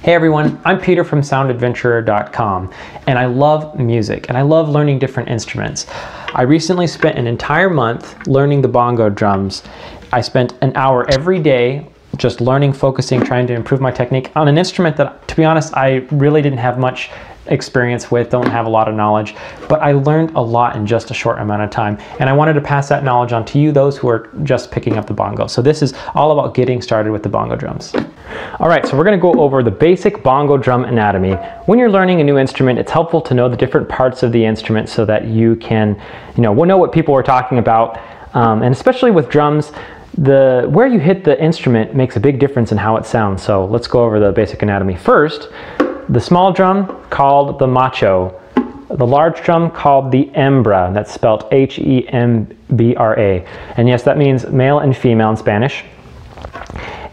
Hey everyone, I'm Peter from soundadventurer.com and I love music and I love learning different instruments. I recently spent an entire month learning the bongo drums. I spent an hour every day just learning, focusing, trying to improve my technique on an instrument that, to be honest, I really didn't have much experience with, don't have a lot of knowledge, but I learned a lot in just a short amount of time. And I wanted to pass that knowledge on to you, those who are just picking up the bongo. So this is all about getting started with the bongo drums. All right, so we're gonna go over the basic bongo drum anatomy. When you're learning a new instrument, it's helpful to know the different parts of the instrument so that you can, you know, we'll know what people are talking about. Um, and especially with drums, the where you hit the instrument makes a big difference in how it sounds. So let's go over the basic anatomy. First, the small drum called the macho, the large drum called the hembra, that's spelled H-E-M-B-R-A. And yes, that means male and female in Spanish.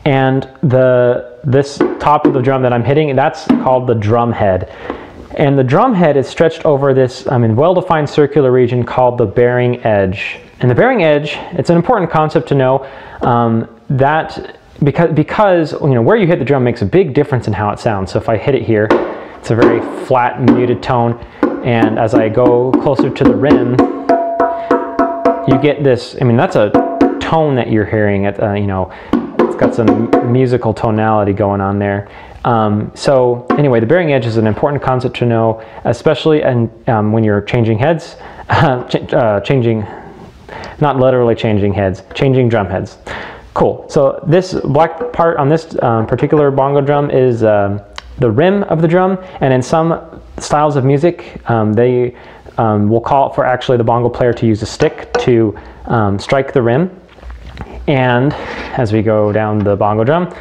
And the this top of the drum that I'm hitting, that's called the drum head. And the drum head is stretched over this I mean, well-defined circular region called the bearing edge. And the bearing edge, it's an important concept to know um, that because, because you know, where you hit the drum makes a big difference in how it sounds. So if I hit it here, it's a very flat, muted tone. And as I go closer to the rim, you get this, I mean, that's a tone that you're hearing. At, uh, you know, it's got some musical tonality going on there. Um, so anyway, the bearing edge is an important concept to know, especially and um, when you're changing heads, uh, ch uh, changing, not literally changing heads, changing drum heads. Cool. So this black part on this um, particular bongo drum is um, the rim of the drum, and in some styles of music, um, they um, will call for actually the bongo player to use a stick to strike the rim. And as we go down the bongo drum,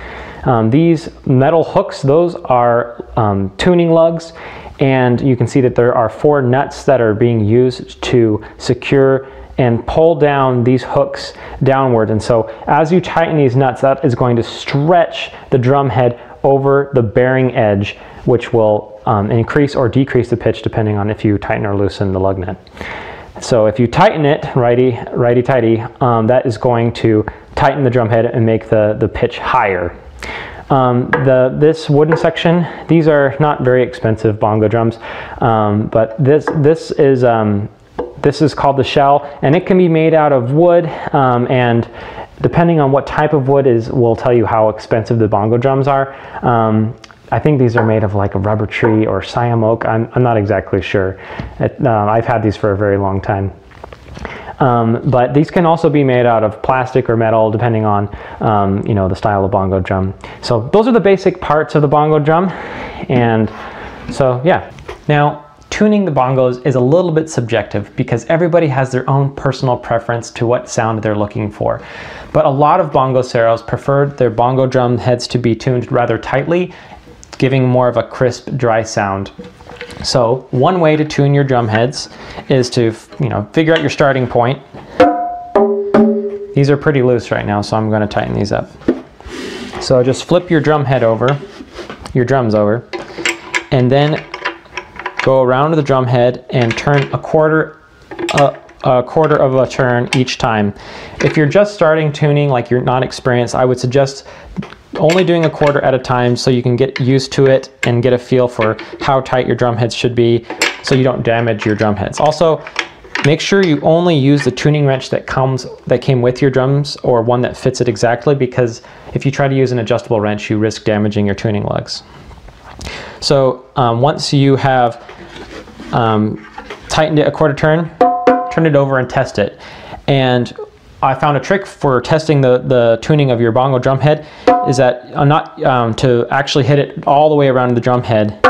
um, these metal hooks, those are um, tuning lugs, and you can see that there are four nuts that are being used to secure and pull down these hooks downward. And so as you tighten these nuts, that is going to stretch the drum head over the bearing edge, which will um, increase or decrease the pitch depending on if you tighten or loosen the lug nut. So if you tighten it, righty, righty tighty, um, that is going to tighten the drum head and make the, the pitch higher. Um, the, this wooden section, these are not very expensive bongo drums, um, but this, this, is, um, this is called the shell, and it can be made out of wood, um, and depending on what type of wood is, will tell you how expensive the bongo drums are. Um, I think these are made of like a rubber tree or siam oak. I'm, I'm not exactly sure. It, uh, I've had these for a very long time. Um, but these can also be made out of plastic or metal depending on um, you know the style of bongo drum. So those are the basic parts of the bongo drum and so yeah. Now tuning the bongos is a little bit subjective because everybody has their own personal preference to what sound they're looking for. But a lot of bongoceros preferred their bongo drum heads to be tuned rather tightly, giving more of a crisp, dry sound. So one way to tune your drum heads is to, you know, figure out your starting point. These are pretty loose right now, so I'm going to tighten these up. So just flip your drum head over, your drums over, and then go around the drum head and turn a quarter, a quarter of a turn each time. If you're just starting tuning, like you're not experienced, I would suggest only doing a quarter at a time so you can get used to it and get a feel for how tight your drum heads should be so you don't damage your drum heads. Also, make sure you only use the tuning wrench that comes that came with your drums or one that fits it exactly because if you try to use an adjustable wrench you risk damaging your tuning lugs. So um, once you have um, tightened it a quarter turn, turn it over and test it. And I found a trick for testing the, the tuning of your bongo drum head is that I'm not um, to actually hit it all the way around the drum head.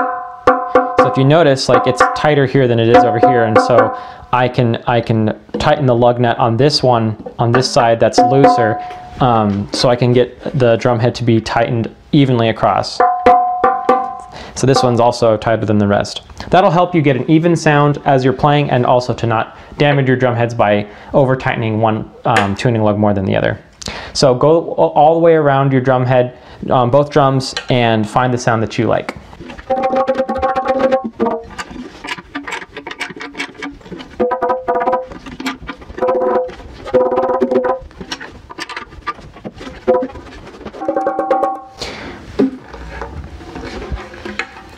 So if you notice, like it's tighter here than it is over here, and so I can I can tighten the lug nut on this one on this side that's looser, um, so I can get the drum head to be tightened evenly across. So this one's also tighter than the rest. That'll help you get an even sound as you're playing and also to not damage your drum heads by over tightening one um, tuning lug more than the other. So go all the way around your drum head, um, both drums, and find the sound that you like.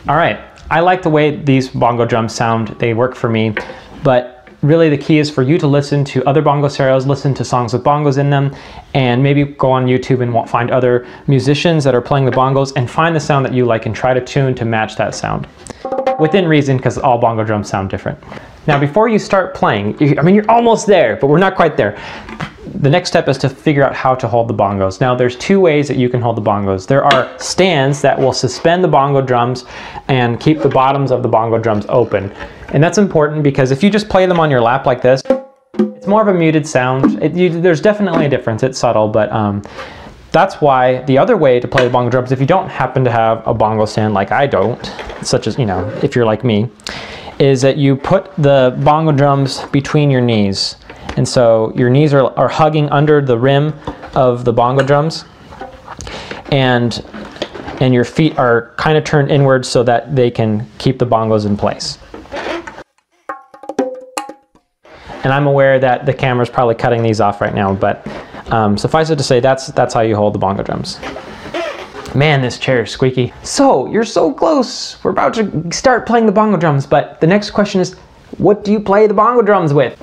All right, I like the way these bongo drums sound. They work for me, but really the key is for you to listen to other bongoceros, listen to songs with bongos in them, and maybe go on YouTube and find other musicians that are playing the bongos and find the sound that you like and try to tune to match that sound. Within reason, because all bongo drums sound different. Now, before you start playing, I mean, you're almost there, but we're not quite there the next step is to figure out how to hold the bongos. Now there's two ways that you can hold the bongos. There are stands that will suspend the bongo drums and keep the bottoms of the bongo drums open. And that's important because if you just play them on your lap like this, it's more of a muted sound. It, you, there's definitely a difference, it's subtle, but um, that's why the other way to play the bongo drums, if you don't happen to have a bongo stand like I don't, such as, you know, if you're like me, is that you put the bongo drums between your knees. And so your knees are, are hugging under the rim of the bongo drums. And, and your feet are kind of turned inwards so that they can keep the bongos in place. And I'm aware that the camera's probably cutting these off right now, but um, suffice it to say, that's, that's how you hold the bongo drums. Man, this chair is squeaky. So, you're so close. We're about to start playing the bongo drums, but the next question is, what do you play the bongo drums with?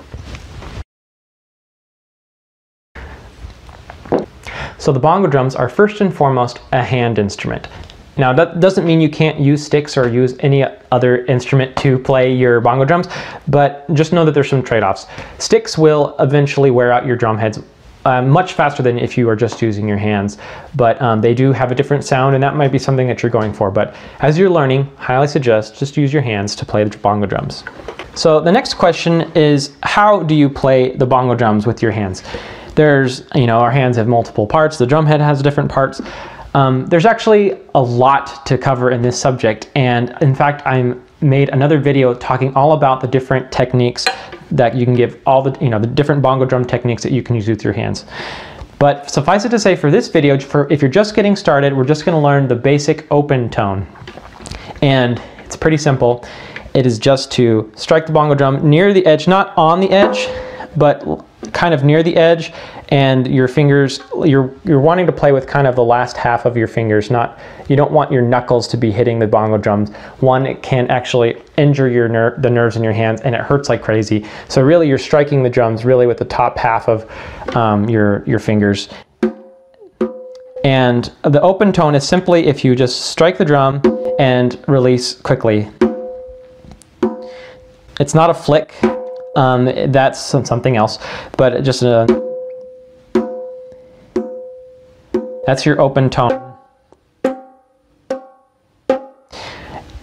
So the bongo drums are first and foremost a hand instrument. Now that doesn't mean you can't use sticks or use any other instrument to play your bongo drums, but just know that there's some trade-offs. Sticks will eventually wear out your drum heads uh, much faster than if you are just using your hands, but um, they do have a different sound and that might be something that you're going for. But as you're learning, highly suggest just use your hands to play the bongo drums. So the next question is, how do you play the bongo drums with your hands? There's, you know, our hands have multiple parts. The drum head has different parts. Um, there's actually a lot to cover in this subject. And in fact, I made another video talking all about the different techniques that you can give all the, you know, the different bongo drum techniques that you can use with your hands. But suffice it to say for this video, for if you're just getting started, we're just gonna learn the basic open tone. And it's pretty simple. It is just to strike the bongo drum near the edge, not on the edge, but kind of near the edge and your fingers you're you're wanting to play with kind of the last half of your fingers not you don't want your knuckles to be hitting the bongo drums. One it can actually injure your ner the nerves in your hands and it hurts like crazy. So really you're striking the drums really with the top half of um, your your fingers. And the open tone is simply if you just strike the drum and release quickly. It's not a flick um, that's something else, but just a, that's your open tone.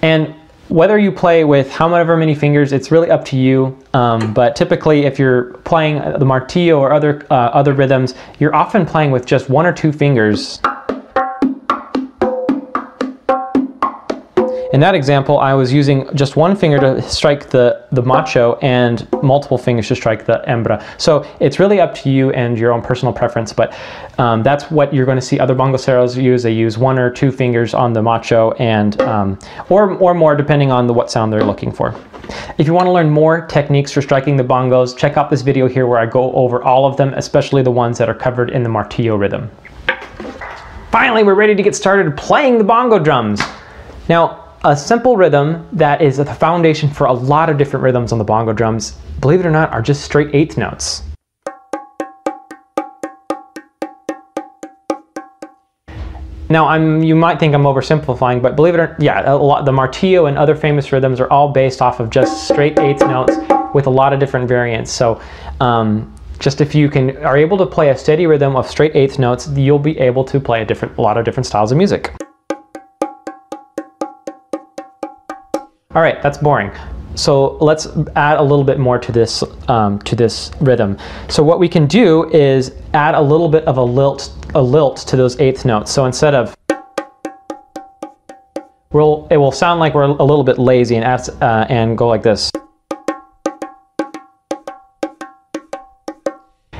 And whether you play with however many fingers, it's really up to you. Um, but typically, if you're playing the martillo or other uh, other rhythms, you're often playing with just one or two fingers. In that example, I was using just one finger to strike the, the macho and multiple fingers to strike the hembra. So it's really up to you and your own personal preference, but um, that's what you're going to see other bongoceros use. They use one or two fingers on the macho and um, or, or more depending on the, what sound they're looking for. If you want to learn more techniques for striking the bongos, check out this video here where I go over all of them, especially the ones that are covered in the martillo rhythm. Finally, we're ready to get started playing the bongo drums. Now, a simple rhythm that is the foundation for a lot of different rhythms on the bongo drums, believe it or not, are just straight eighth notes. Now, I'm, you might think I'm oversimplifying, but believe it or not, yeah, lot, the martillo and other famous rhythms are all based off of just straight eighth notes with a lot of different variants. So um, just if you can are able to play a steady rhythm of straight eighth notes, you'll be able to play a different, a lot of different styles of music. All right, that's boring. So let's add a little bit more to this um, to this rhythm. So what we can do is add a little bit of a lilt a lilt to those eighth notes. So instead of we'll it will sound like we're a little bit lazy and uh, and go like this.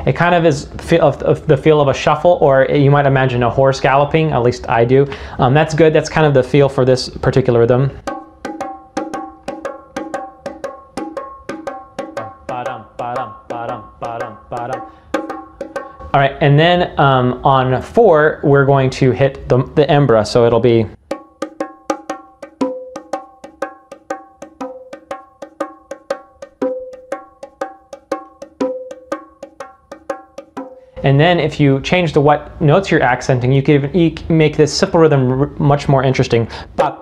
It kind of is feel of, the feel of a shuffle, or you might imagine a horse galloping. At least I do. Um, that's good. That's kind of the feel for this particular rhythm. All right, and then um, on four, we're going to hit the, the hembra, so it'll be And then if you change the what notes you're accenting, you can even make this simple rhythm much more interesting. Ba,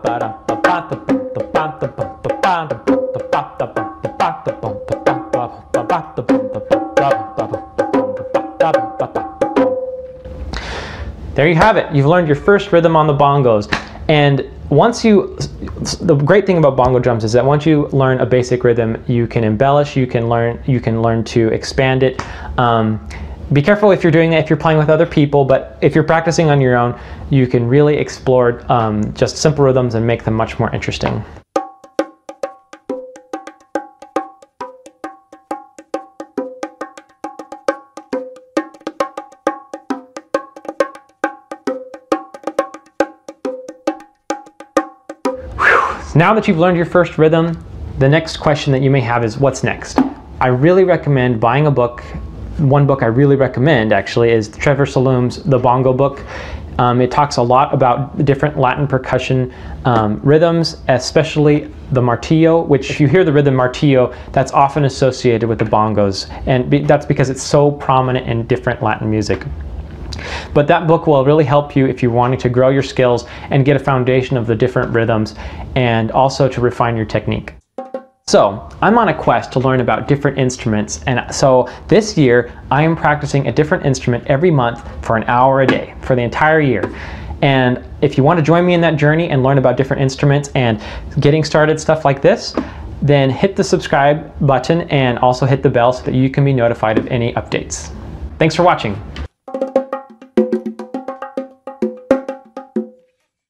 There you have it. You've learned your first rhythm on the bongos. And once you, the great thing about bongo drums is that once you learn a basic rhythm, you can embellish, you can learn, you can learn to expand it. Um, be careful if you're doing that if you're playing with other people, but if you're practicing on your own, you can really explore um, just simple rhythms and make them much more interesting. Now that you've learned your first rhythm, the next question that you may have is what's next? I really recommend buying a book. One book I really recommend actually is Trevor Salloum's The Bongo Book. Um, it talks a lot about different Latin percussion um, rhythms, especially the martillo, which if you hear the rhythm martillo, that's often associated with the bongos. And be, that's because it's so prominent in different Latin music. But that book will really help you if you're wanting to grow your skills and get a foundation of the different rhythms and also to refine your technique. So, I'm on a quest to learn about different instruments, and so this year I am practicing a different instrument every month for an hour a day for the entire year. And if you want to join me in that journey and learn about different instruments and getting started stuff like this, then hit the subscribe button and also hit the bell so that you can be notified of any updates. Thanks for watching.